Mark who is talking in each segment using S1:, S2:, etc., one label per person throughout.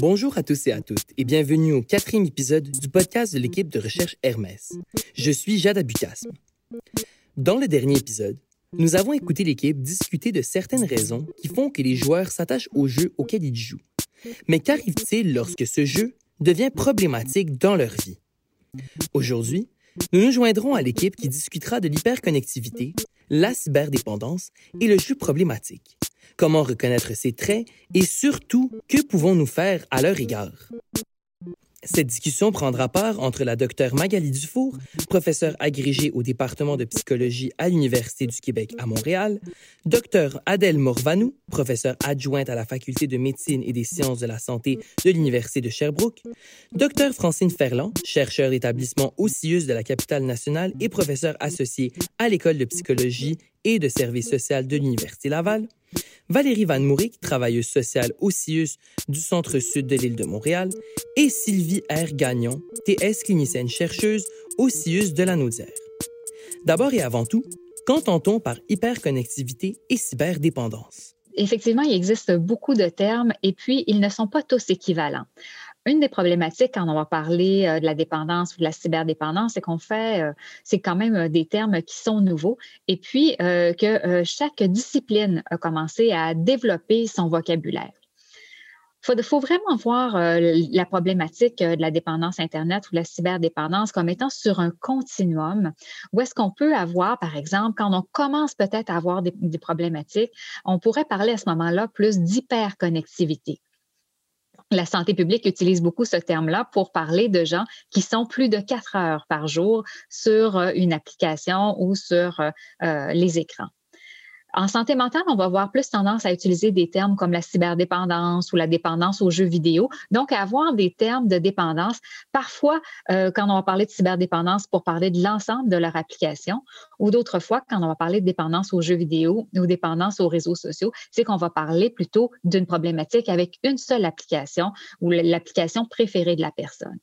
S1: Bonjour à tous et à toutes et bienvenue au quatrième épisode du podcast de l'équipe de recherche Hermès. Je suis Jade Abucasme. Dans le dernier épisode, nous avons écouté l'équipe discuter de certaines raisons qui font que les joueurs s'attachent au jeu auquel ils jouent. Mais qu'arrive-t-il lorsque ce jeu devient problématique dans leur vie? Aujourd'hui, nous nous joindrons à l'équipe qui discutera de l'hyperconnectivité, la cyberdépendance et le jeu problématique. Comment reconnaître ces traits et surtout, que pouvons-nous faire à leur égard? Cette discussion prendra part entre la docteure Magali Dufour, professeure agrégée au département de psychologie à l'Université du Québec à Montréal, docteur Adèle Morvanou, professeure adjointe à la faculté de médecine et des sciences de la santé de l'Université de Sherbrooke, docteur Francine Ferland, chercheur d'établissement au de la capitale nationale et professeur associé à l'école de psychologie et de services social de l'Université Laval, Valérie Van Mouric, travailleuse sociale au du centre-sud de l'île de Montréal, et Sylvie R. Gagnon, TS clinicienne chercheuse au CIUS de la Naudière. D'abord et avant tout, qu'entend-on par hyperconnectivité et cyberdépendance?
S2: Effectivement, il existe beaucoup de termes et puis ils ne sont pas tous équivalents. Une des problématiques quand on va parler euh, de la dépendance ou de la cyberdépendance, c'est qu'on fait, euh, c'est quand même euh, des termes qui sont nouveaux et puis que chaque discipline a commencé à développer son vocabulaire. Il faut, vraiment voir la problématique de la dépendance Internet ou la cyberdépendance comme étant sur un continuum où est-ce qu'on peut avoir, par exemple, quand on commence peut-être à avoir des problématiques, on pourrait parler à ce moment-là plus d'hyperconnectivité la santé publique utilise beaucoup ce terme-là pour parler de gens qui sont plus de quatre heures par jour sur euh, une application ou sur euh, euh, les écrans. En santé mentale, on va avoir plus tendance à utiliser des termes comme la cyberdépendance ou la dépendance aux jeux vidéo. Donc, avoir des termes de dépendance, parfois, euh, quand on va parler de cyberdépendance pour parler de l'ensemble de leur application, ou d'autres fois, quand on va parler de dépendance aux jeux vidéo ou dépendance aux réseaux sociaux, c'est qu'on va parler plutôt d'une problématique avec une seule application ou l'application préférée de la personne.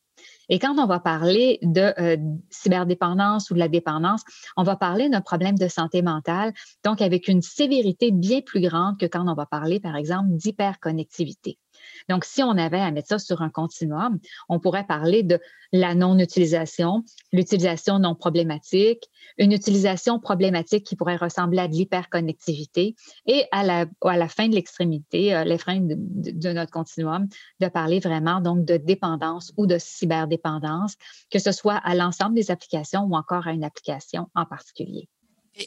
S2: Et quand on va parler de euh, cyberdépendance ou de la dépendance, on va parler d'un problème de santé mentale, donc avec une sévérité bien plus grande que quand on va parler, par exemple, d'hyperconnectivité. Donc, si on avait à mettre ça sur un continuum, on pourrait parler de la non-utilisation, l'utilisation non problématique, une utilisation problématique qui pourrait ressembler à de l'hyperconnectivité et à la, fin de l'extrémité, euh, les freins de, de, notre continuum, de parler vraiment donc de dépendance ou de cyberdépendance, que ce soit à l'ensemble des applications ou encore à une application en particulier.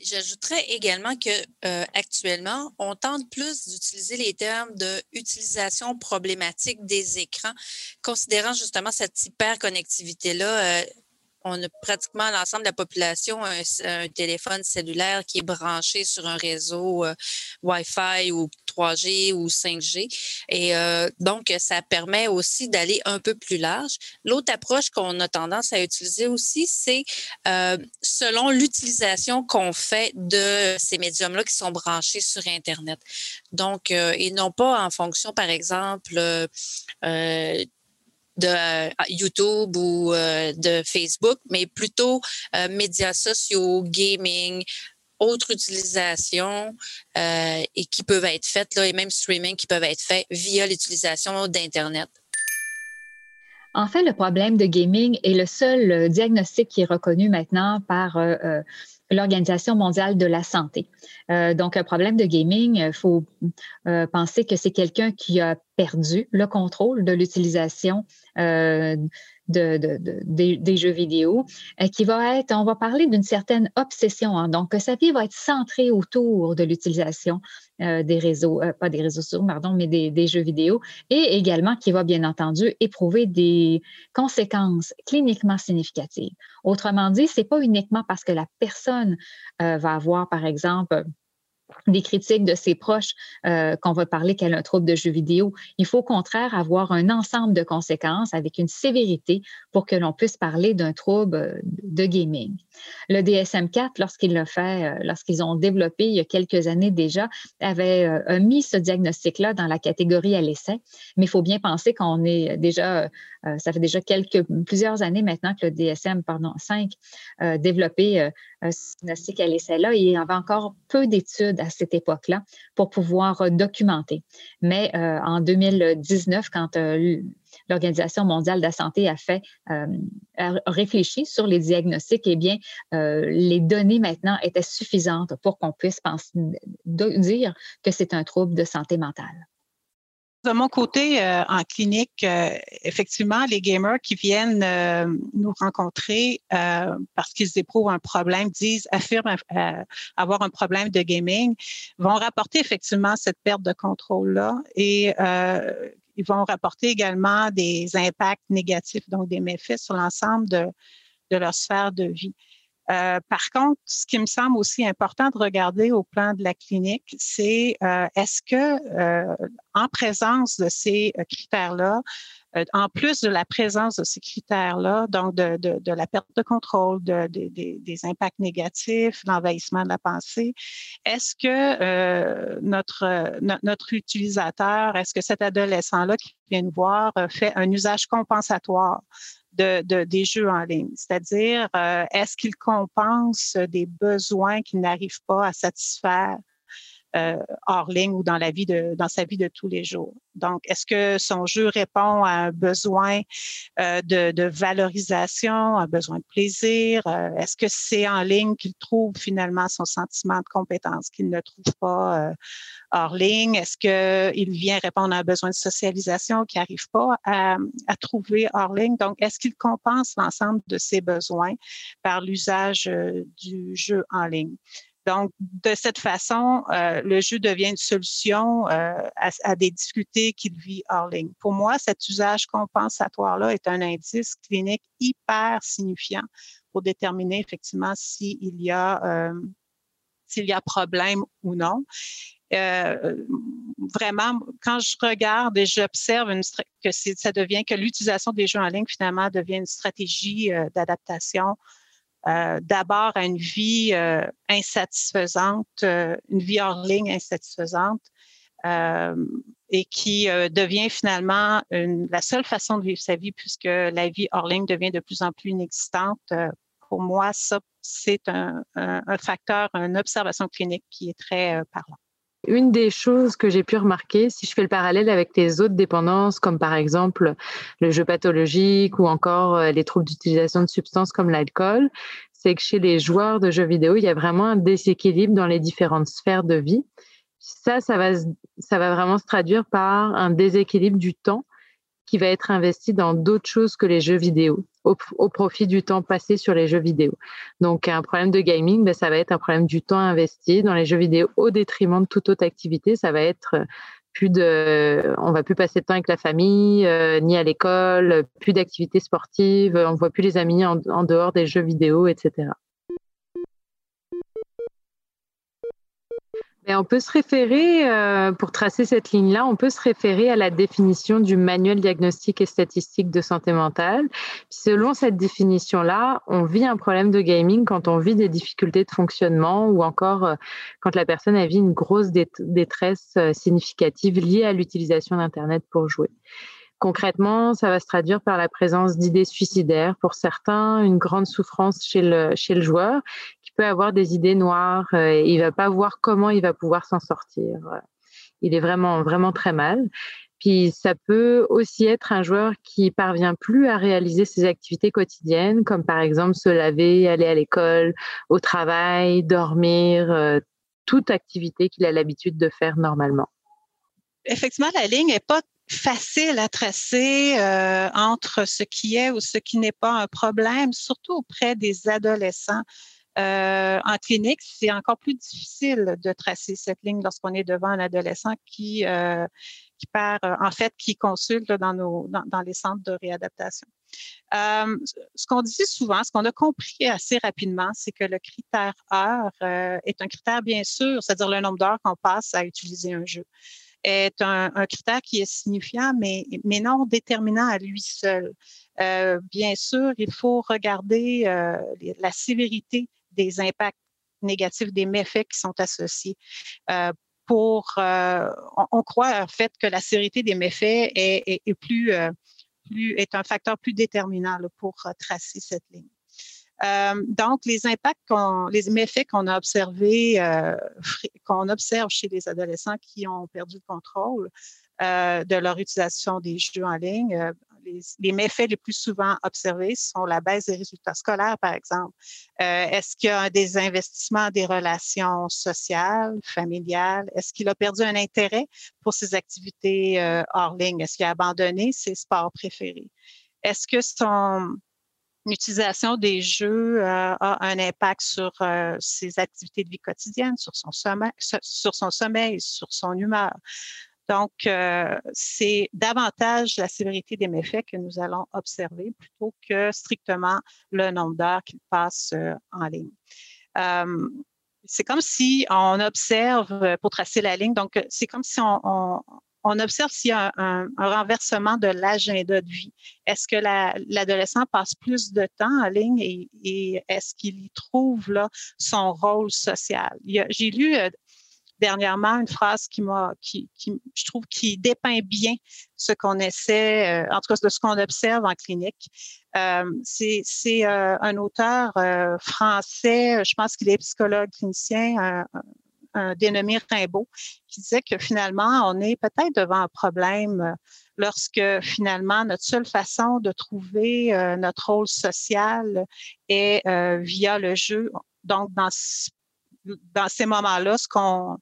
S3: J'ajouterais également que euh, actuellement, on tente plus d'utiliser les termes de utilisation problématique des écrans, considérant justement cette hyperconnectivité-là. Euh, on a pratiquement l'ensemble de la population un, téléphone cellulaire qui est branché sur un réseau euh, Wi-Fi ou 3G ou 5G. Et euh, donc, ça permet aussi d'aller un peu plus large. L'autre approche qu'on a tendance à utiliser aussi, c'est euh, selon l'utilisation qu'on fait de ces médiums-là qui sont branchés sur Internet. Donc, euh, et non pas en fonction, par exemple, euh, de YouTube ou de Facebook, mais plutôt médias sociaux, gaming, autres utilisations et qui peuvent être faites, là, et même streaming qui peuvent être faits via l'utilisation d'Internet.
S2: En fait, le problème de gaming est le seul diagnostic qui est reconnu maintenant par l'Organisation mondiale de la santé. Euh, donc, un problème de gaming, il faut euh, penser que c'est quelqu'un qui a perdu le contrôle de l'utilisation euh, de, des, jeux vidéo, qui va être, on va parler d'une certaine obsession. Hein. donc, sa vie va être centrée autour de l'utilisation des réseaux, pas des réseaux sociaux, pardon, mais des, des, jeux vidéo, et également qui va bien entendu éprouver des conséquences cliniquement significatives. Autrement dit, c'est pas uniquement parce que la personne va avoir, par exemple, des critiques de ses proches euh, qu'on va parler qu'elle a un trouble de jeu vidéo. Il faut au contraire avoir un ensemble de conséquences avec une sévérité pour que l'on puisse parler d'un trouble euh, de gaming. Le DSM-4, lorsqu'il l'a fait, euh, lorsqu'ils ont développé il y a quelques années déjà, avait mis ce diagnostic-là dans la catégorie à l'essai, mais il faut bien penser qu'on est déjà ça fait déjà quelques, plusieurs années maintenant que le DSM, pardon, 5 a développé un diagnostic à l'essai-là. Il y avait encore peu d'études à cette époque-là pour pouvoir documenter. Mais en 2019, quand l'Organisation mondiale de la santé a fait a réfléchi sur les diagnostics, eh bien, les données maintenant étaient suffisantes pour qu'on puisse penser, dire que c'est un trouble de santé mentale.
S4: De mon côté, euh, en clinique, euh, effectivement, les gamers qui viennent euh, nous rencontrer parce qu'ils éprouvent un problème, disent, affirment avoir un problème de gaming, vont rapporter effectivement cette perte de contrôle-là et ils vont rapporter également des impacts négatifs, donc des méfaits sur l'ensemble de, de leur sphère de vie. Euh, par contre, ce qui me semble aussi important de regarder au plan de la clinique, c'est euh, est-ce que euh, en présence de ces critères-là, en plus de la présence de ces critères-là, donc de, de, la perte de contrôle, de, des impacts négatifs, l'envahissement de la pensée, est-ce que notre, notre utilisateur, est-ce que cet adolescent-là qui vient nous voir fait un usage compensatoire de, des jeux en ligne. C'est-à-dire, euh, est-ce qu'il compense des besoins qu'il n'arrive pas à satisfaire euh, hors ligne ou dans la vie de dans sa vie de tous les jours. Donc, est-ce que son jeu répond à un besoin euh, de, de, valorisation, un besoin de plaisir? Euh, Est-ce que c'est en ligne qu'il trouve finalement son sentiment de compétence qu'il ne trouve pas euh, hors ligne? Est-ce qu'il vient répondre à un besoin de socialisation qu'il n'arrive pas à, à, trouver hors ligne? Donc, est-ce qu'il compense l'ensemble de ses besoins par l'usage du jeu en ligne? Donc, de cette façon, euh, le jeu devient une solution euh, à, des difficultés qu'il vit hors ligne. Pour moi, cet usage compensatoire-là est un indice clinique hyper signifiant pour déterminer effectivement s'il y a euh, s'il y a problème ou non. vraiment, quand je regarde et j'observe que ça devient que l'utilisation des jeux en ligne finalement devient une stratégie d'adaptation euh, d'abord à une vie euh, insatisfaisante, euh, une vie hors ligne insatisfaisante, et qui devient finalement la seule façon de vivre sa vie puisque la vie hors ligne devient de plus en plus inexistante. pour moi, ça, c'est un, un, facteur, une observation clinique qui est très parlant.
S5: Une des choses que j'ai pu remarquer, si je fais le parallèle avec les autres dépendances, comme par exemple le jeu pathologique ou encore euh, les troubles d'utilisation de substances comme l'alcool, c'est que chez les joueurs de jeux vidéo, il y a vraiment un déséquilibre dans les différentes sphères de vie. Ça, ça va, ça va vraiment se traduire par un déséquilibre du temps qui va être investi dans d'autres choses que les jeux vidéo, au, profit du temps passé sur les jeux vidéo. Donc, un problème de gaming, ben, ça va être un problème du temps investi dans les jeux vidéo au détriment de toute autre activité. Ça va être euh, plus de, on va plus passer de temps avec la famille, euh, ni à l'école, plus d'activités sportives, on voit plus les amis en dehors des jeux vidéo, etc. on peut se référer, euh, pour tracer cette ligne-là, on peut se référer à la définition du manuel diagnostique et statistique de santé mentale. selon cette définition-là, on vit un problème de gaming quand on vit des difficultés de fonctionnement ou encore euh, quand la personne a vit une grosse détresse euh, significative liée à l'utilisation d'Internet pour jouer. Concrètement, ça va se traduire par la présence d'idées suicidaires pour certains, une grande souffrance chez le, joueur peut avoir des idées noires euh, et il va pas voir comment il va pouvoir s'en sortir. Il est vraiment, vraiment très mal. Puis ça peut aussi être un joueur qui parvient plus à réaliser ses activités quotidiennes, comme par exemple se laver, aller à l'école, au travail, dormir, euh, toute activité qu'il a l'habitude de faire normalement.
S4: Effectivement, la ligne n'est pas facile à tracer euh, entre ce qui est ou ce qui n'est pas un problème, surtout auprès des adolescents. Euh, en clinique, c'est encore plus difficile de tracer cette ligne lorsqu'on est devant un adolescent qui, euh, part, en fait, qui consulte dans, nos, dans, les centres de réadaptation. ce qu'on dit souvent, ce qu'on a compris assez rapidement, c'est que le critère heure est un critère bien sûr, c'est-à-dire le nombre d'heures qu'on passe à utiliser un jeu est un, critère qui est signifiant, mais, non déterminant à lui seul. Euh, bien sûr, il faut regarder euh, la sévérité des impacts négatifs, des méfaits qui sont associés. Euh, pour, on, croit en fait que la sévérité des méfaits est, plus plus, est un facteur plus déterminant pour tracer cette ligne. Euh, donc, les impacts, les méfaits qu'on a observés, euh, qu'on observe chez les adolescents qui ont perdu le contrôle euh, de leur utilisation des jeux en ligne, les, méfaits les plus souvent observés sont la baisse des résultats scolaires, par exemple. Est-ce qu'il y a des investissements des relations sociales, familiales? Est-ce qu'il a perdu un intérêt pour ses activités hors ligne? Est-ce qu'il a abandonné ses sports préférés? Est-ce que son, l'utilisation des jeux euh, a un impact sur euh, ses activités de vie quotidienne, sur son sommeil, sur son humeur? Donc, euh, c'est davantage la sévérité des méfaits que nous allons observer plutôt que strictement le nombre d'heures qu'il passe en ligne. c'est comme si on observe pour tracer la ligne. Donc, c'est comme si on, observe s'il y a un, renversement de l'agenda de vie. Est-ce que l'adolescent passe plus de temps en ligne et, est-ce qu'il y trouve son rôle social? J'ai lu euh, dernièrement une phrase qui m'a, qui, je trouve, qui dépeint bien ce qu'on essaie, euh, en tout cas de ce qu'on observe en clinique. Euh, c'est un auteur français, je pense qu'il est psychologue clinicien, dénommé Rimbaud, qui disait que finalement, on est peut-être devant un problème euh, lorsque finalement notre seule façon de trouver euh, notre rôle social est euh, via le jeu. Donc, dans ces moments-là, ce qu'on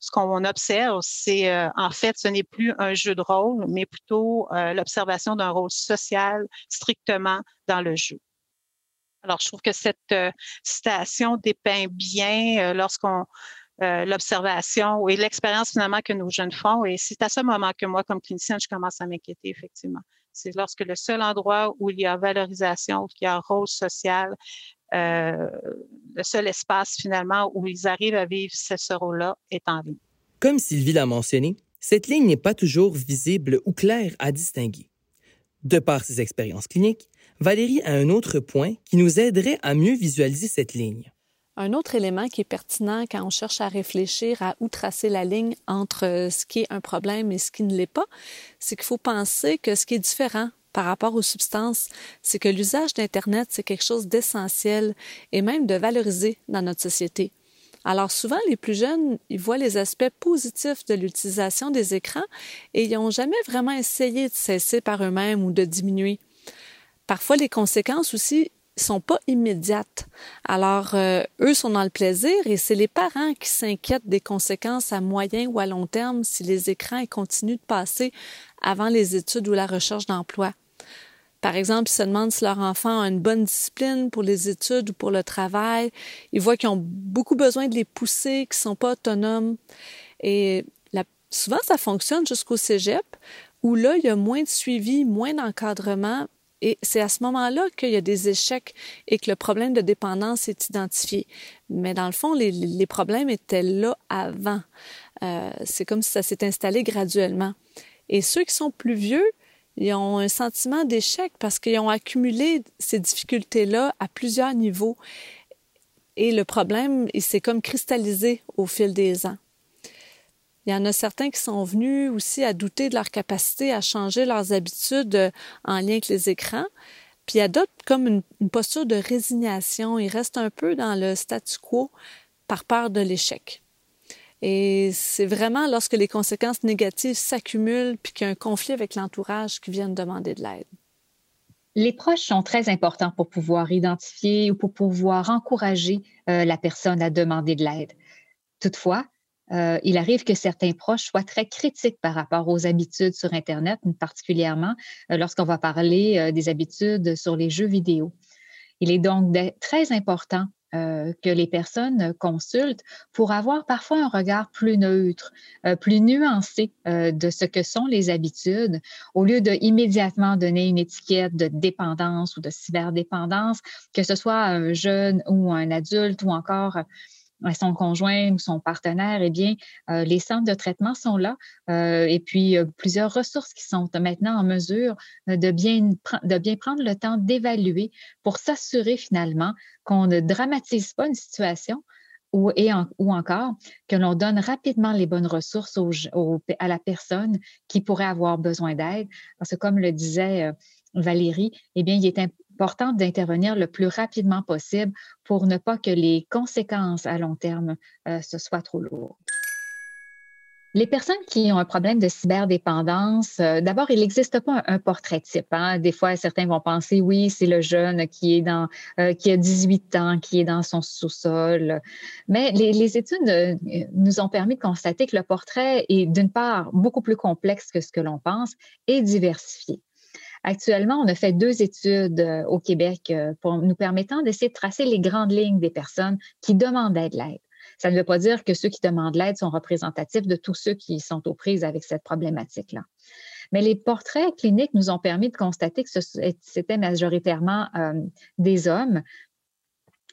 S4: ce qu'on observe, c'est en fait, ce n'est plus un jeu de rôle, mais plutôt l'observation d'un rôle social strictement dans le jeu. Alors, je trouve que cette citation dépeint bien lorsqu'on euh, l'observation et l'expérience finalement que nos jeunes font. Et c'est à ce moment que moi, comme clinicienne, je commence à m'inquiéter, effectivement. C'est lorsque le seul endroit où il y a valorisation, où il y a rôle social, euh, le seul espace finalement où ils arrivent à vivre ce, rôle-là est en ligne.
S1: Comme Sylvie l'a mentionné, cette ligne n'est pas toujours visible ou claire à distinguer. De par ses expériences cliniques, Valérie a un autre point qui nous aiderait à mieux visualiser cette ligne.
S6: Un autre élément qui est pertinent quand on cherche à réfléchir à où tracer la ligne entre euh, ce qui est un problème et ce qui ne l'est pas, c'est qu'il faut penser que ce qui est différent par rapport aux substances, c'est que l'usage d'Internet, c'est quelque chose d'essentiel et même de valorisé dans notre société. Alors souvent, les plus jeunes, ils voient les aspects positifs de l'utilisation des écrans et ils n'ont jamais vraiment essayé de cesser par eux-mêmes ou de diminuer. Parfois, les conséquences aussi sont pas immédiates. Alors, euh, eux sont dans le plaisir et c'est les parents qui s'inquiètent des conséquences à moyen ou à long terme si les écrans continuent de passer avant les études ou la recherche d'emploi. Par exemple, ils se demandent si leur enfant a une bonne discipline pour les études ou pour le travail. Ils voient qu'ils ont beaucoup besoin de les pousser, qu'ils sont pas autonomes. Et souvent, ça fonctionne jusqu'au cégep, où là, il y a moins de suivi, moins d'encadrement, et c'est à ce moment-là qu'il y a des échecs et que le problème de dépendance est identifié. Mais dans le fond, les, problèmes étaient là avant. Euh, c'est comme si ça s'est installé graduellement. Et ceux qui sont plus vieux, ils ont un sentiment d'échec parce qu'ils ont accumulé ces difficultés-là à plusieurs niveaux. Et le problème, il s'est comme cristallisé au fil des ans. Il y en a certains qui sont venus aussi à douter de leur capacité à changer leurs habitudes euh, en lien avec les écrans, puis adoptent comme une, posture de résignation. Ils restent un peu dans le statu quo par peur de l'échec. Et c'est vraiment lorsque les conséquences négatives s'accumulent puis qu'il y a un conflit avec l'entourage qui viennent demander de l'aide.
S2: Les proches sont très importants pour pouvoir identifier ou pour pouvoir encourager euh, la personne à demander de l'aide. Toutefois, euh, il arrive que certains proches soient très critiques par rapport aux habitudes sur Internet, particulièrement euh, lorsqu'on va parler euh, des habitudes sur les jeux vidéo. Il est donc très important que les personnes consultent pour avoir parfois un regard plus neutre, plus nuancé de ce que sont les habitudes, au lieu de immédiatement donner une étiquette de dépendance ou de cyberdépendance, que ce soit un jeune ou un adulte ou encore son conjoint ou son partenaire, eh bien, euh, les centres de traitement sont là euh, et puis plusieurs ressources qui sont maintenant en mesure euh, de bien, prendre le temps d'évaluer pour s'assurer finalement qu'on ne dramatise pas une situation ou, encore que l'on donne rapidement les bonnes ressources à la personne qui pourrait avoir besoin d'aide. Parce que comme le disait euh, Valérie, eh bien, il est important d'intervenir le plus rapidement possible pour ne pas que les conséquences à long terme euh, se soient trop lourdes. Les personnes qui ont un problème de cyberdépendance, euh, d'abord, il n'existe pas un, portrait type. Hein. Des fois, certains vont penser, oui, c'est le jeune qui est dans, euh, qui a 18 ans, qui est dans son sous-sol. Mais les, études euh, nous ont permis de constater que le portrait est, d'une part, beaucoup plus complexe que ce que l'on pense et diversifié. Actuellement, on a fait deux études au Québec pour nous permettant d'essayer de tracer les grandes lignes des personnes qui demandaient de l'aide. Ça ne veut pas dire que ceux qui demandent l'aide sont représentatifs de tous ceux qui sont aux prises avec cette problématique-là. Mais les portraits cliniques nous ont permis de constater que c'était majoritairement euh, des hommes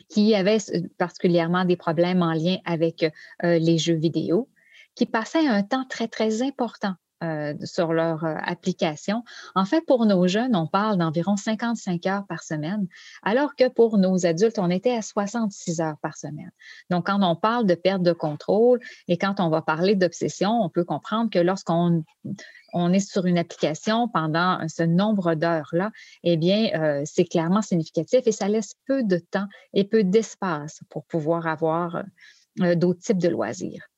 S2: qui avaient particulièrement des problèmes en lien avec euh, les jeux vidéo, qui passaient un temps très, très important euh, sur leur euh, application. En fait, pour nos jeunes, on parle d'environ 55 heures par semaine, alors que pour nos adultes, on était à 66 heures par semaine. Donc, quand on parle de perte de contrôle et quand on va parler d'obsession, on peut comprendre que lorsqu'on on est sur une application pendant ce nombre d'heures-là, eh bien, euh, c'est clairement significatif et ça laisse peu de temps et peu d'espace pour pouvoir avoir d'autres types de loisirs.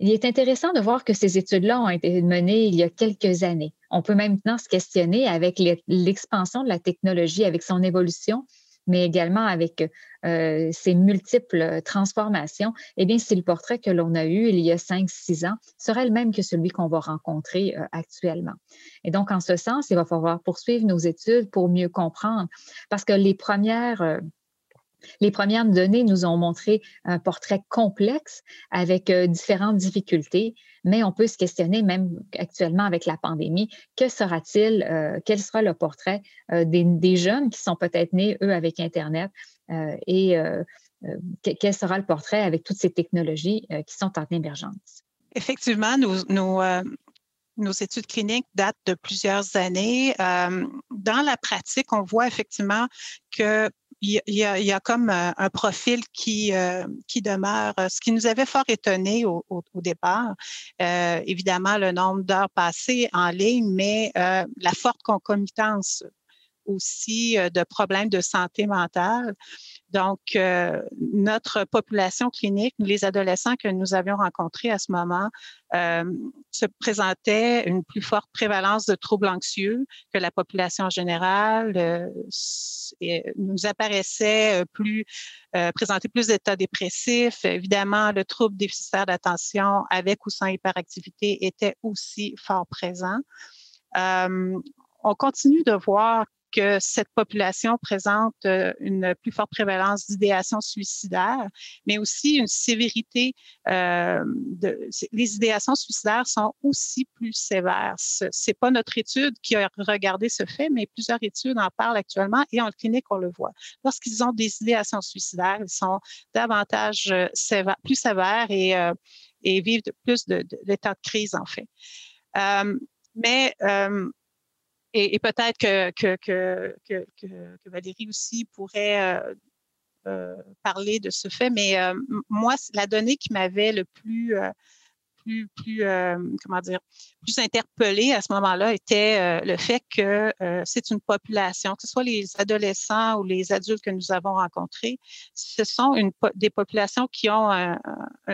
S2: Il est intéressant de voir que ces études-là ont été menées il y a quelques années. On peut maintenant se questionner avec l'expansion de la technologie, avec son évolution, mais également avec euh, ses multiples transformations, eh bien, si le portrait que l'on a eu il y a cinq, six ans serait le même que celui qu'on va rencontrer euh, actuellement. Et donc, en ce sens, il va falloir poursuivre nos études pour mieux comprendre, parce que les premières euh, les premières données nous ont montré un portrait complexe avec euh, différentes difficultés, mais on peut se questionner même actuellement avec la pandémie, que sera-t-il, euh, quel sera le portrait euh, des, jeunes qui sont peut-être nés, eux, avec Internet et quel sera le portrait avec toutes ces technologies qui sont en émergence?
S4: Effectivement, nos études cliniques datent de plusieurs années. dans la pratique, on voit effectivement que il y, a, il y a comme euh, un, profil qui, euh, qui demeure, euh, ce qui nous avait fort étonné au, au, départ. Euh, évidemment, le nombre d'heures passées en ligne, mais euh, la forte concomitance aussi de problèmes de santé mentale. Donc, euh, notre population clinique, les adolescents que nous avions rencontrés à ce moment, euh, se présentait une plus forte prévalence de troubles anxieux que la population. Euh, et nous apparaissait plus, euh, présenter plus d'états dépressifs. Évidemment, le trouble déficitaire d'attention avec ou sans hyperactivité était aussi fort présent. Euh, on continue de voir cette population présente euh, une plus forte prévalence d'idéation suicidaire, mais aussi une sévérité. Euh, de, les idéations suicidaires sont aussi plus sévères. C'est pas notre étude qui a regardé ce fait, mais plusieurs études en parlent actuellement et en clinique on le voit. Lorsqu'ils ont des idéations suicidaires, ils sont davantage euh, plus sévères et, euh, vivent plus d'états de, de, crise en fait. Mais euh, et, peut-être que, Valérie aussi pourrait euh, euh, parler de ce fait, mais euh, moi, la donnée qui m'avait le plus, plus, plus comment dire, plus interpellée à ce moment-là était le fait que c'est une population, que ce soit les adolescents ou les adultes que nous avons rencontrés, ce sont des populations qui ont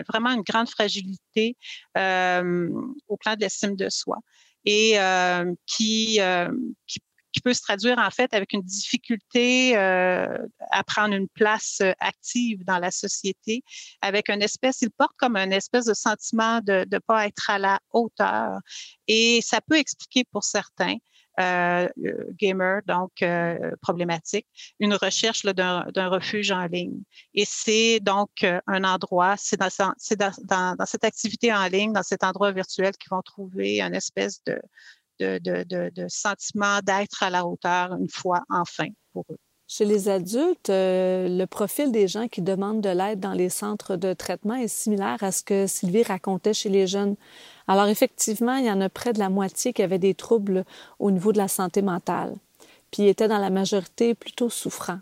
S4: vraiment une grande fragilité au plan de l'estime de soi et euh, qui, euh, qui, qui, peut se traduire en fait avec une difficulté euh, à prendre une place active dans la société, avec une espèce, il porte comme une espèce de sentiment de ne pas être à la hauteur. Et ça peut expliquer pour certains euh, gamer, donc euh, problématique, une recherche d'un refuge en ligne. Et c'est donc euh, un endroit, c'est dans, dans, dans, dans, cette activité en ligne, dans cet endroit virtuel qu'ils vont trouver une espèce de, de, de, de sentiment d'être à la hauteur une fois enfin pour eux.
S6: Chez les adultes, euh, le profil des gens qui demandent de l'aide dans les centres de traitement est similaire à ce que Sylvie racontait chez les jeunes. Alors effectivement, il y en a près de la moitié qui avaient des troubles au niveau de la santé mentale, puis étaient dans la majorité plutôt souffrants.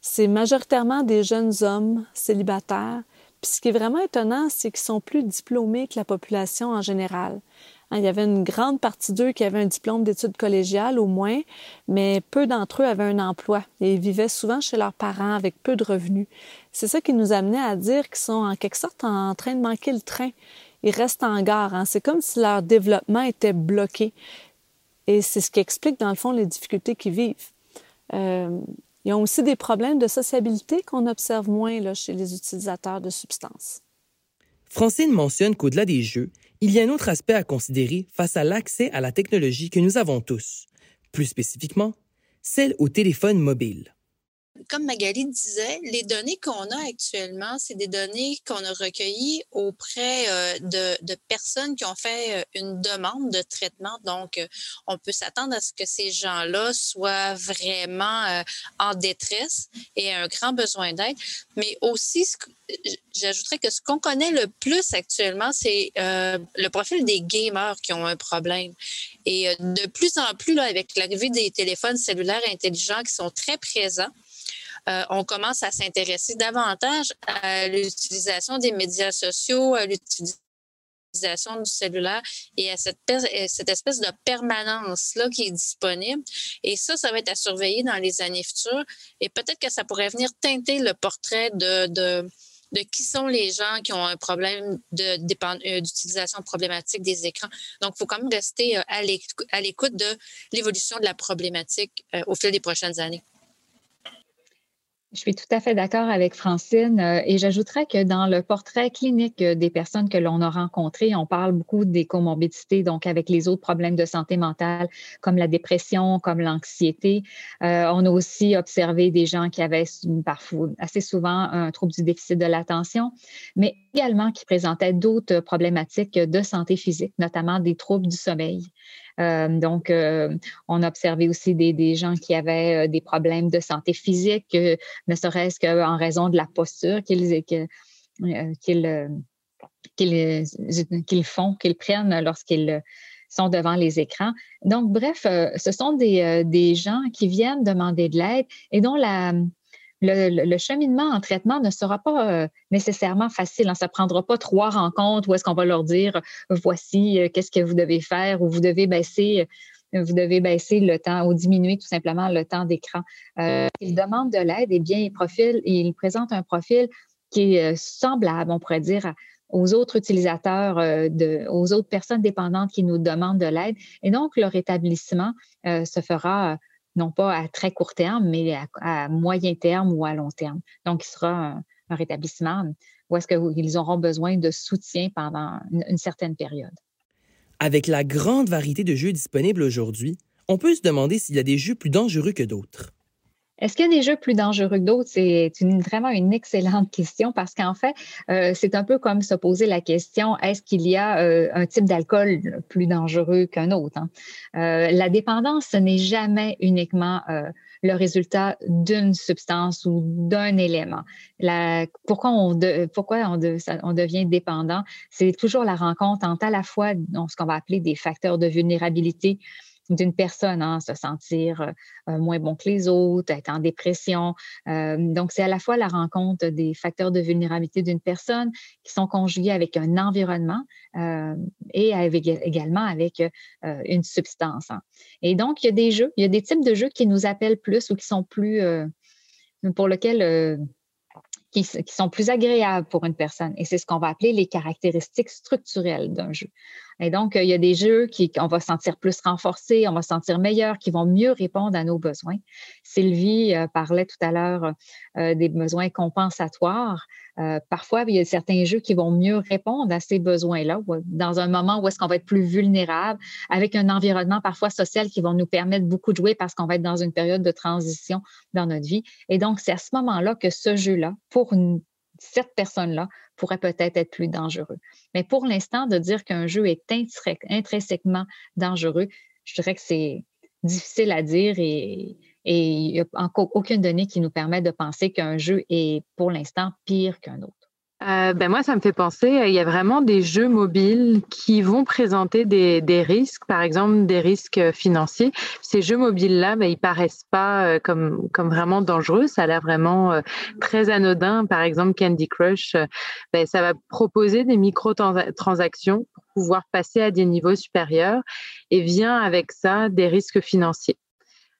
S6: C'est majoritairement des jeunes hommes célibataires. Puis ce qui est vraiment étonnant, c'est qu'ils sont plus diplômés que la population en général. Hein, il y avait une grande partie d'eux qui avaient un diplôme d'études collégiales au moins, mais peu d'entre eux avaient un emploi et ils vivaient souvent chez leurs parents avec peu de revenus. C'est ça qui nous amenait à dire qu'ils sont en quelque sorte en train de manquer le train. Ils restent en gare. Hein. C'est comme si leur développement était bloqué. Et c'est ce qui explique, dans le fond, les difficultés qu'ils vivent. Euh, ils ont aussi des problèmes de sociabilité qu'on observe moins chez les utilisateurs de substances.
S1: Francine mentionne qu'au-delà des jeux, il y a un autre aspect à considérer face à l'accès à la technologie que nous avons tous, plus spécifiquement, celle au téléphone mobile
S3: comme Magali disait, les données qu'on a actuellement, c'est des données qu'on a recueillies auprès euh, de, personnes qui ont fait euh, une demande de traitement. Donc, euh, on peut s'attendre à ce que ces gens-là soient vraiment en détresse et un grand besoin d'aide. Mais aussi, j'ajouterais que ce qu'on connaît le plus actuellement, c'est le profil des gamers qui ont un problème. Et de plus en plus, là, avec l'arrivée des téléphones cellulaires intelligents qui sont très présents, euh, on commence à s'intéresser davantage à l'utilisation des médias sociaux, à l'utilisation du cellulaire et à cette, espèce de permanence-là qui est disponible. Et ça, ça va être à surveiller dans les années futures. Et peut-être que ça pourrait venir teinter le portrait de qui sont les gens qui ont un problème euh, d'utilisation problématique des écrans. Donc, il faut quand même rester euh, à l'écoute de l'évolution de la problématique au fil des prochaines années.
S2: Je suis tout à fait d'accord avec Francine euh, et j'ajouterais que dans le portrait clinique euh, des personnes que l'on a rencontrées, on parle beaucoup des comorbidités, donc avec les autres problèmes de santé mentale comme la dépression, comme l'anxiété. Euh, on a aussi observé des gens qui avaient parfois assez souvent un trouble du déficit de l'attention, mais également qui présentaient d'autres problématiques de santé physique, notamment des troubles du sommeil. Euh, donc, euh, on a observé aussi des, gens qui avaient euh, des problèmes de santé physique, ne serait-ce qu'en raison de la posture qu'ils font, qu'ils prennent lorsqu'ils sont devant les écrans. Donc, bref, ce sont des gens qui viennent demander de l'aide et dont la, le, cheminement en traitement ne sera pas euh, nécessairement facile. Hein. Ça ne prendra pas trois rencontres où est-ce qu'on va leur dire voici euh, qu'est-ce que vous devez faire ou vous devez baisser. Euh, vous devez baisser le temps ou diminuer tout simplement le temps d'écran. il demande de l'aide, et eh bien, il, profile, il présente un profil qui est semblable, on pourrait dire, aux autres utilisateurs, de, aux autres personnes dépendantes qui nous demandent de l'aide. Et donc, leur établissement se fera non pas à très court terme, mais à, moyen terme ou à long terme. Donc, il sera un, rétablissement où est-ce qu'ils auront besoin de soutien pendant une, certaine période.
S1: Avec la grande variété de jeux disponibles aujourd'hui, on peut se demander s'il y a des jeux plus dangereux que d'autres.
S2: Est-ce qu'il y a des jeux plus dangereux que d'autres? C'est vraiment une excellente question parce qu'en fait, euh, c'est un peu comme se poser la question, est-ce qu'il y a euh, un type d'alcool plus dangereux qu'un autre? Hein? Euh, la dépendance, ce n'est jamais uniquement le résultat d'une substance ou d'un élément. pourquoi on, pourquoi on, on devient dépendant? C'est toujours la rencontre entre à la fois ce qu'on va appeler des facteurs de vulnérabilité, d'une personne, hein, se sentir euh, euh, moins bon que les autres, être en dépression. Euh, donc, c'est à la fois la rencontre des facteurs de vulnérabilité d'une personne qui sont conjugués avec un environnement et également avec une substance. Hein. Et donc, il y a des jeux, il y a des types de jeux qui nous appellent plus ou qui sont plus, pour lesquels qui, sont plus agréables pour une personne. Et c'est ce qu'on va appeler les caractéristiques structurelles d'un jeu. Et donc, euh, il y a des jeux qui, on va sentir plus renforcés, on va sentir meilleur, qui vont mieux répondre à nos besoins. Sylvie euh, parlait tout à l'heure euh, des besoins compensatoires. parfois, il y a certains jeux qui vont mieux répondre à ces besoins-là, dans un moment où est-ce qu'on va être plus vulnérable, avec un environnement parfois social qui va nous permettre beaucoup de jouer parce qu'on va être dans une période de transition dans notre vie. Et donc, c'est à ce moment-là que ce jeu-là, pour cette personne-là, pourrait peut-être être plus dangereux. Mais pour l'instant, de dire qu'un jeu est intrinsèquement dangereux, je dirais que c'est difficile à dire et, il n'y a aucune donnée qui nous permet de penser qu'un jeu est pour l'instant pire qu'un autre.
S5: Euh, ben moi, ça me fait penser, il y a vraiment des jeux mobiles qui vont présenter des, risques, par exemple des risques financiers. Ces jeux mobiles-là, ben, ils paraissent pas euh, comme, comme vraiment dangereux, ça a l'air vraiment euh, très anodin. Par exemple, Candy Crush, ben, ça va proposer des micro-transactions pour pouvoir passer à des niveaux supérieurs et vient avec ça des risques financiers.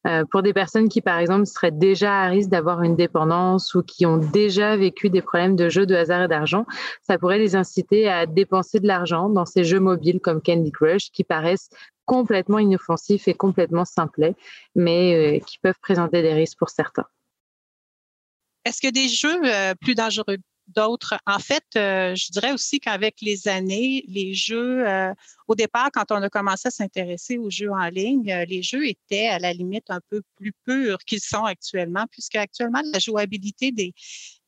S5: Euh, pour des personnes qui, par exemple, seraient déjà à risque d'avoir une dépendance ou qui ont déjà vécu des problèmes de jeux de hasard et d'argent, ça pourrait les inciter à dépenser de l'argent dans ces jeux mobiles comme Candy Crush qui paraissent complètement inoffensifs et complètement simplets, mais euh, qui peuvent présenter des risques pour certains.
S4: Est-ce que des jeux euh, plus dangereux? D'autres. En fait, euh, je dirais aussi qu'avec les années, les jeux, euh, au départ, quand on a commencé à s'intéresser aux jeux en ligne, euh, les jeux étaient à la limite un peu plus purs qu'ils sont actuellement, puisque actuellement, la jouabilité des,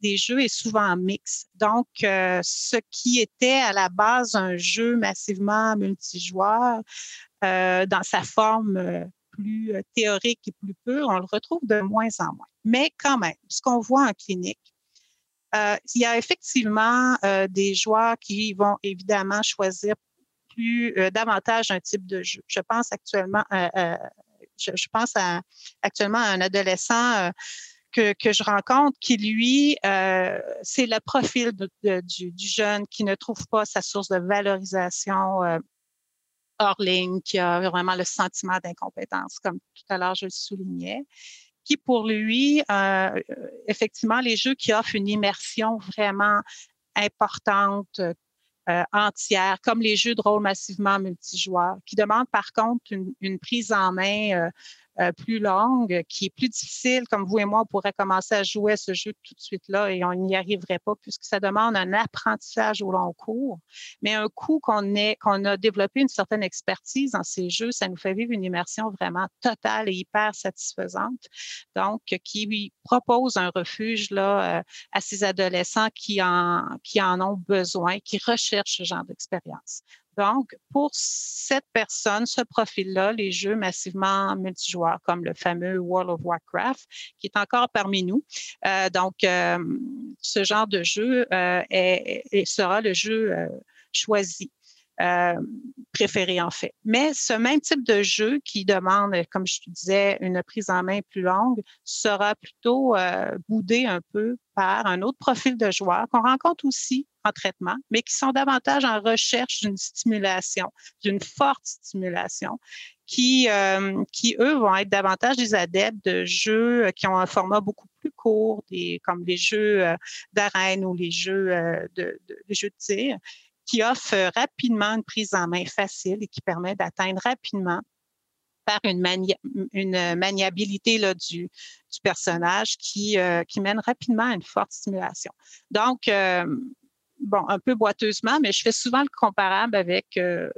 S4: des jeux est souvent mixte. Donc, ce qui était à la base un jeu massivement multijoueur, dans sa forme plus théorique et plus pure, on le retrouve de moins en moins. Mais quand même, ce qu'on voit en clinique, euh, il y a effectivement euh, des joueurs qui vont évidemment choisir plus euh, davantage un type de jeu. Je pense actuellement, je, je, pense à, actuellement à un adolescent que, que, je rencontre qui, lui, c'est le profil du, du, jeune qui ne trouve pas sa source de valorisation hors ligne, qui a vraiment le sentiment d'incompétence, comme tout à l'heure je le soulignais qui pour lui, euh, effectivement, les jeux qui offrent une immersion vraiment importante, euh, entière, comme les jeux de rôle massivement multijoueurs, qui demandent par contre une prise en main euh, plus longue, qui est plus difficile, comme vous et moi, on pourrait commencer à jouer à ce jeu tout de suite là et on n'y arriverait pas puisque ça demande un apprentissage au long cours. Mais un coup qu'on a développé une certaine expertise dans ces jeux, ça nous fait vivre une immersion vraiment totale et hyper satisfaisante. Donc, qui propose un refuge là euh, à ces adolescents qui en, qui en ont besoin, qui recherchent ce genre d'expérience. Donc, pour cette personne, ce profil-là, les jeux massivement multijoueurs comme le fameux World of Warcraft, qui est encore parmi nous. Euh, donc, euh, ce genre de jeu euh, sera le jeu choisi. Préféré en fait. Mais ce même type de jeu qui demande, comme je te disais, une prise en main plus longue, sera plutôt boudé un peu par un autre profil de joueur qu'on rencontre aussi en traitement, mais qui sont davantage en recherche d'une stimulation, d'une forte stimulation, qui, euh, qui, eux, vont être davantage des adeptes de jeux qui ont un format beaucoup plus court, des, comme les jeux euh, d'arène ou les jeux, euh, de, de, jeux de tir, qui offrent rapidement une prise en main facile et qui permet d'atteindre rapidement par une, une maniabilité là, du, personnage qui, qui mène rapidement à une forte stimulation. Donc, bon, un peu boiteusement, mais je fais souvent le comparable avec euh,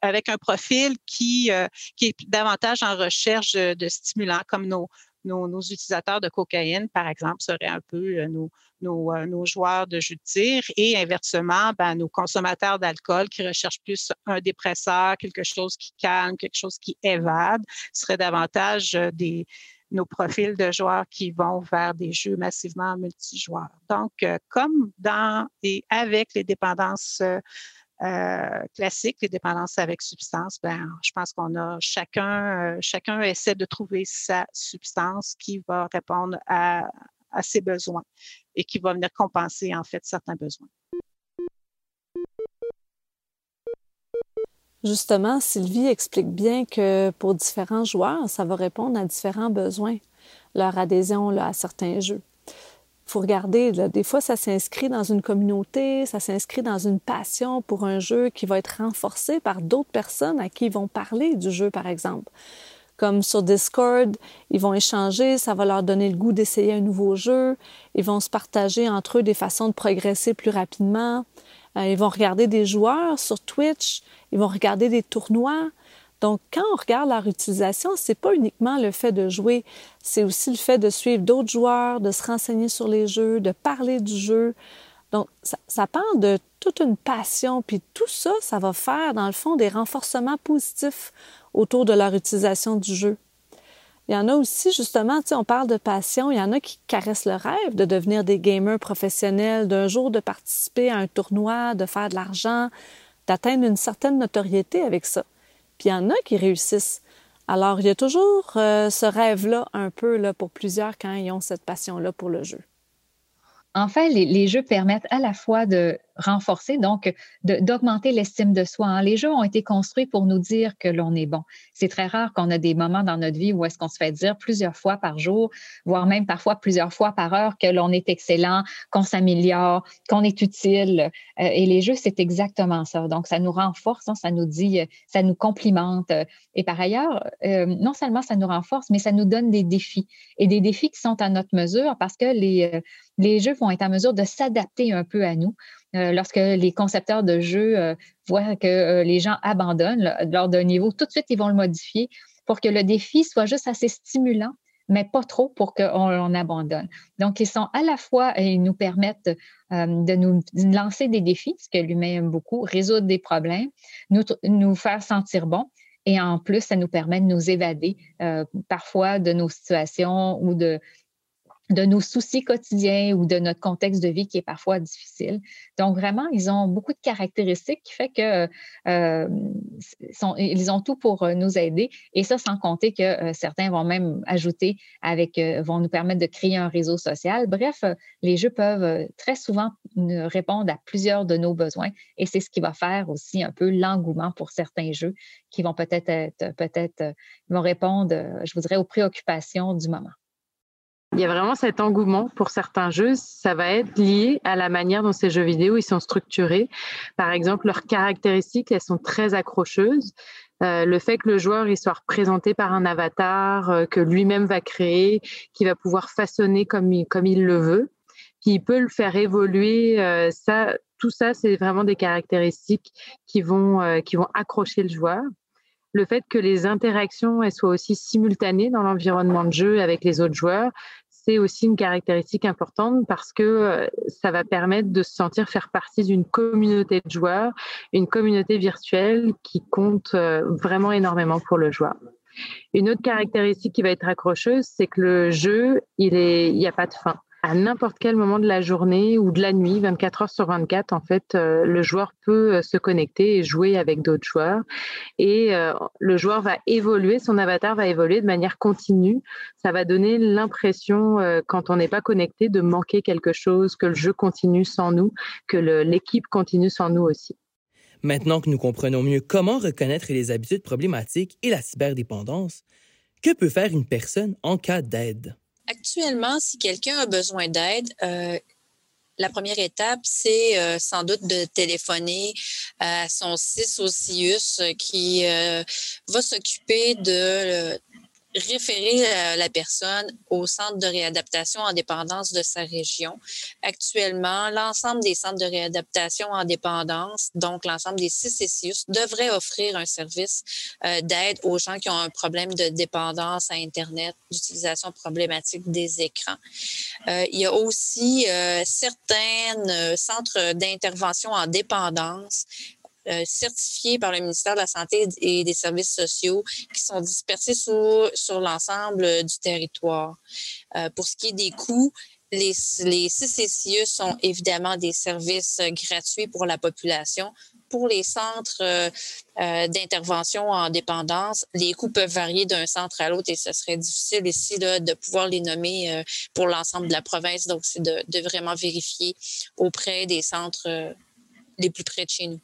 S4: avec un profil qui, euh, qui est davantage en recherche de, stimulants, comme nos, nos, nos, utilisateurs de cocaïne, par exemple, seraient un peu euh, nos, nos, nos, joueurs de jeux de tir, et inversement, ben, nos consommateurs d'alcool qui recherchent plus un dépresseur, quelque chose qui calme, quelque chose qui évade, seraient davantage des, nos profils de joueurs qui vont vers des jeux massivement multijoueurs. Donc, euh, comme dans et avec les dépendances euh, euh, classiques, les dépendances avec substance, ben, je pense qu'on a chacun, chacun essaie de trouver sa substance qui va répondre à, ses besoins et qui va venir compenser en fait certains besoins.
S6: Justement, Sylvie explique bien que pour différents joueurs, ça va répondre à différents besoins, leur adhésion à certains jeux. Faut regarder, là, des fois, ça s'inscrit dans une communauté, ça s'inscrit dans une passion pour un jeu qui va être renforcé par d'autres personnes à qui ils vont parler du jeu, par exemple. Comme sur Discord, ils vont échanger, ça va leur donner le goût d'essayer un nouveau jeu, ils vont se partager entre eux des façons de progresser plus rapidement. Euh, ils vont regarder des joueurs sur Twitch, ils vont regarder des tournois. Donc, quand on regarde leur utilisation, c'est pas uniquement le fait de jouer, c'est aussi le fait de suivre d'autres joueurs, de se renseigner sur les jeux, de parler du jeu. Donc, ça, ça parle de toute une passion, puis tout ça, ça va faire, dans le fond, des renforcements positifs autour de leur utilisation du jeu. Il y en a aussi, justement, tu on parle de passion, il y en a qui caressent le rêve de devenir des gamers professionnels, d'un jour de participer à un tournoi, de faire de l'argent, d'atteindre une certaine notoriété avec ça. Puis il y en a qui réussissent. Alors, il y a toujours euh, ce rêve-là un peu là, pour plusieurs quand ils ont cette passion-là pour le jeu.
S2: En fait, les, jeux permettent à la fois de renforcer, donc d'augmenter l'estime de soi. Hein. Les jeux ont été construits pour nous dire que l'on est bon. C'est très rare qu'on a des moments dans notre vie où est-ce qu'on se fait dire plusieurs fois par jour, voire même parfois plusieurs fois par heure que l'on est excellent, qu'on s'améliore, qu'on est utile. Euh, et les jeux, c'est exactement ça. Donc, ça nous renforce, hein, ça nous dit, ça nous complimente. Et par ailleurs, euh, non seulement ça nous renforce, mais ça nous donne des défis. Et des défis qui sont à notre mesure parce que les, euh, les jeux vont être en mesure de s'adapter un peu à nous. Euh, lorsque les concepteurs de jeux euh, voient que euh, les gens abandonnent lors d'un niveau, tout de suite, ils vont le modifier pour que le défi soit juste assez stimulant, mais pas trop pour qu'on abandonne. Donc, ils sont à la fois, ils nous permettent de nous lancer des défis, ce que l'humain aime beaucoup, résoudre des problèmes, nous, nous faire sentir bon, et en plus, ça nous permet de nous évader parfois de nos situations ou de, de nos soucis quotidiens ou de notre contexte de vie qui est parfois difficile. Donc, vraiment, ils ont beaucoup de caractéristiques qui fait que euh, ils ont tout pour euh, nous aider. Et ça, sans compter que euh, certains vont même ajouter avec, vont nous permettre de créer un réseau social. Bref, les jeux peuvent très souvent répondre à plusieurs de nos besoins. Et c'est ce qui va faire aussi un peu l'engouement pour certains jeux qui vont peut-être être, peut-être, vont répondre, je voudrais, aux préoccupations du moment.
S5: Il y a vraiment cet engouement pour certains jeux. Ça va être lié à la manière dont ces jeux vidéo ils sont structurés. Par exemple, leurs caractéristiques, elles sont très accrocheuses. Euh, le fait que le joueur il soit représenté par un avatar euh, que lui-même va créer, qui va pouvoir façonner comme il, le veut, qui peut le faire évoluer. Euh, ça, tout ça, c'est vraiment des caractéristiques qui vont accrocher le joueur le fait que les interactions soient aussi simultanées dans l'environnement de jeu avec les autres joueurs, c'est aussi une caractéristique importante parce que euh, ça va permettre de se sentir faire partie d'une communauté de joueurs, une communauté virtuelle qui compte euh, vraiment énormément pour le joueur. Une autre caractéristique qui va être accrocheuse, c'est que le jeu, il n'y a pas de fin à n'importe quel moment de la journée ou de la nuit, 24 heures sur 24, en fait, euh, le joueur peut euh, se connecter et jouer avec d'autres joueurs. Et euh, le joueur va évoluer, son avatar va évoluer de manière continue. Ça va donner l'impression, quand on n'est pas connecté, de manquer quelque chose, que le jeu continue sans nous, que l'équipe continue sans nous aussi.
S1: Maintenant que nous comprenons mieux comment reconnaître les habitudes problématiques et la cyberdépendance, que peut faire une personne en cas d'aide?
S3: Actuellement, si quelqu'un a besoin d'aide, euh, la première étape, c'est euh, sans doute de téléphoner à son CIS au CIUS qui euh, va s'occuper de référer la personne au centre de réadaptation en dépendance de sa région. Actuellement, l'ensemble des centres de réadaptation en dépendance, donc l'ensemble des six CCIUS, devraient offrir un service euh, d'aide aux gens qui ont un problème de dépendance à Internet, d'utilisation problématique des écrans. Euh, il y a aussi euh, certains centres d'intervention en dépendance euh, certifiés par le ministère de la Santé et des Services sociaux qui sont dispersés sur, sur l'ensemble du territoire. Euh, pour ce qui est des coûts, les, les CCCE sont évidemment des services gratuits pour la population. Pour les centres euh, d'intervention en dépendance, les coûts peuvent varier d'un centre à l'autre et ce serait difficile ici là, de pouvoir les nommer pour l'ensemble de la province. Donc, c'est de, vraiment vérifier auprès des centres les plus près de chez nous.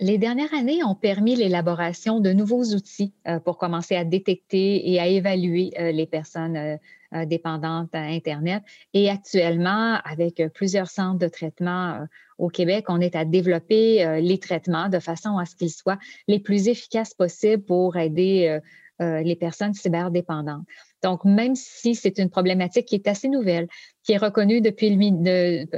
S2: Les dernières années ont permis l'élaboration de nouveaux outils euh, pour commencer à détecter et à évaluer euh, les personnes euh, dépendantes à Internet. Et actuellement, avec plusieurs centres de traitement au Québec, on est à développer les traitements de façon à ce qu'ils soient les plus efficaces possibles pour aider les personnes cyberdépendantes. Donc, même si c'est une problématique qui est assez nouvelle, qui est reconnue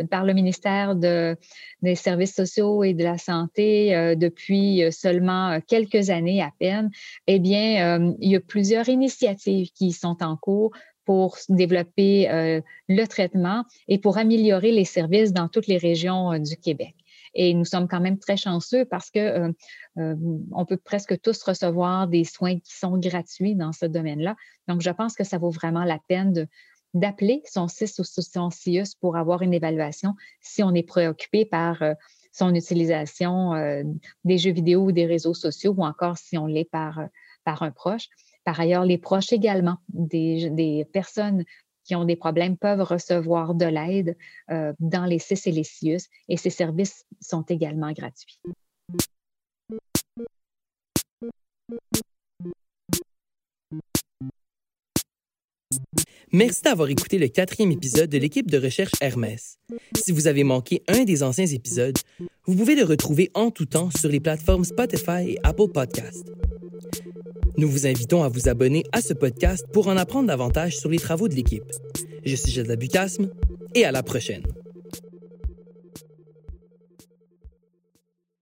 S2: par le ministère de, des Services sociaux et de la Santé euh, depuis euh, seulement euh, quelques années à peine, eh bien, il y a plusieurs initiatives qui sont en cours pour développer le traitement et pour améliorer les services dans toutes les régions du Québec. Et nous sommes quand même très chanceux parce que on peut presque tous recevoir des soins qui sont gratuits dans ce domaine-là. Donc, je pense que ça vaut vraiment la peine d'appeler son CIS ou son CIUS pour avoir une évaluation si on est préoccupé par son utilisation des jeux vidéo ou des réseaux sociaux ou encore si on l'est par, par un proche. Par ailleurs, les proches également, des, personnes qui ont des problèmes peuvent recevoir de l'aide euh, dans les CIS et les CIUS et ces services sont également gratuits.
S1: Merci d'avoir écouté le quatrième épisode de l'équipe de recherche Hermès. Si vous avez manqué un des anciens épisodes, vous pouvez le retrouver en tout temps sur les plateformes Spotify et Apple Podcasts. Nous vous invitons à vous abonner à ce podcast pour en apprendre davantage sur les travaux de l'équipe. Je suis Jada Bucasme et à la prochaine.